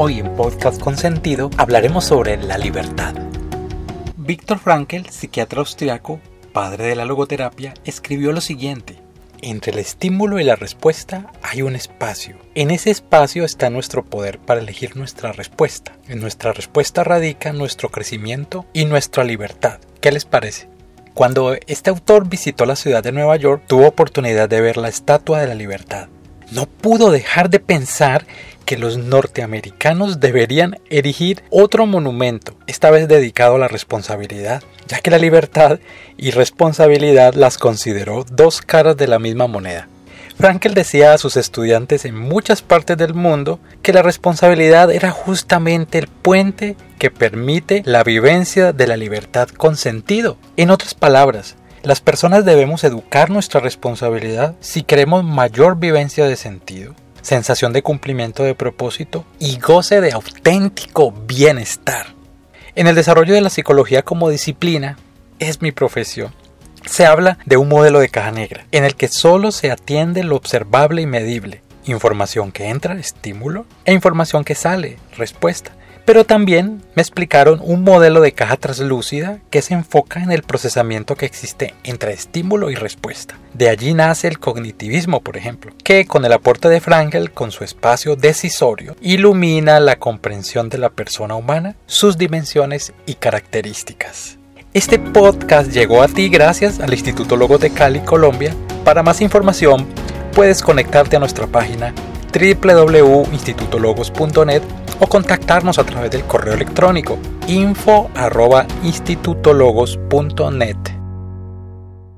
Hoy en Podcast con Sentido hablaremos sobre la libertad. Víctor Frankl, psiquiatra austriaco, padre de la logoterapia, escribió lo siguiente. Entre el estímulo y la respuesta hay un espacio. En ese espacio está nuestro poder para elegir nuestra respuesta. En nuestra respuesta radica nuestro crecimiento y nuestra libertad. ¿Qué les parece? Cuando este autor visitó la ciudad de Nueva York, tuvo oportunidad de ver la Estatua de la Libertad. No pudo dejar de pensar que los norteamericanos deberían erigir otro monumento, esta vez dedicado a la responsabilidad, ya que la libertad y responsabilidad las consideró dos caras de la misma moneda. Frankel decía a sus estudiantes en muchas partes del mundo que la responsabilidad era justamente el puente que permite la vivencia de la libertad con sentido. En otras palabras, las personas debemos educar nuestra responsabilidad si queremos mayor vivencia de sentido sensación de cumplimiento de propósito y goce de auténtico bienestar. En el desarrollo de la psicología como disciplina, es mi profesión. Se habla de un modelo de caja negra, en el que solo se atiende lo observable y medible, información que entra, estímulo, e información que sale, respuesta. Pero también me explicaron un modelo de caja translúcida que se enfoca en el procesamiento que existe entre estímulo y respuesta. De allí nace el cognitivismo, por ejemplo, que con el aporte de Frankl, con su espacio decisorio, ilumina la comprensión de la persona humana, sus dimensiones y características. Este podcast llegó a ti gracias al Instituto Logos de Cali, Colombia. Para más información, puedes conectarte a nuestra página www.institutologos.net o contactarnos a través del correo electrónico info.institutologos.net.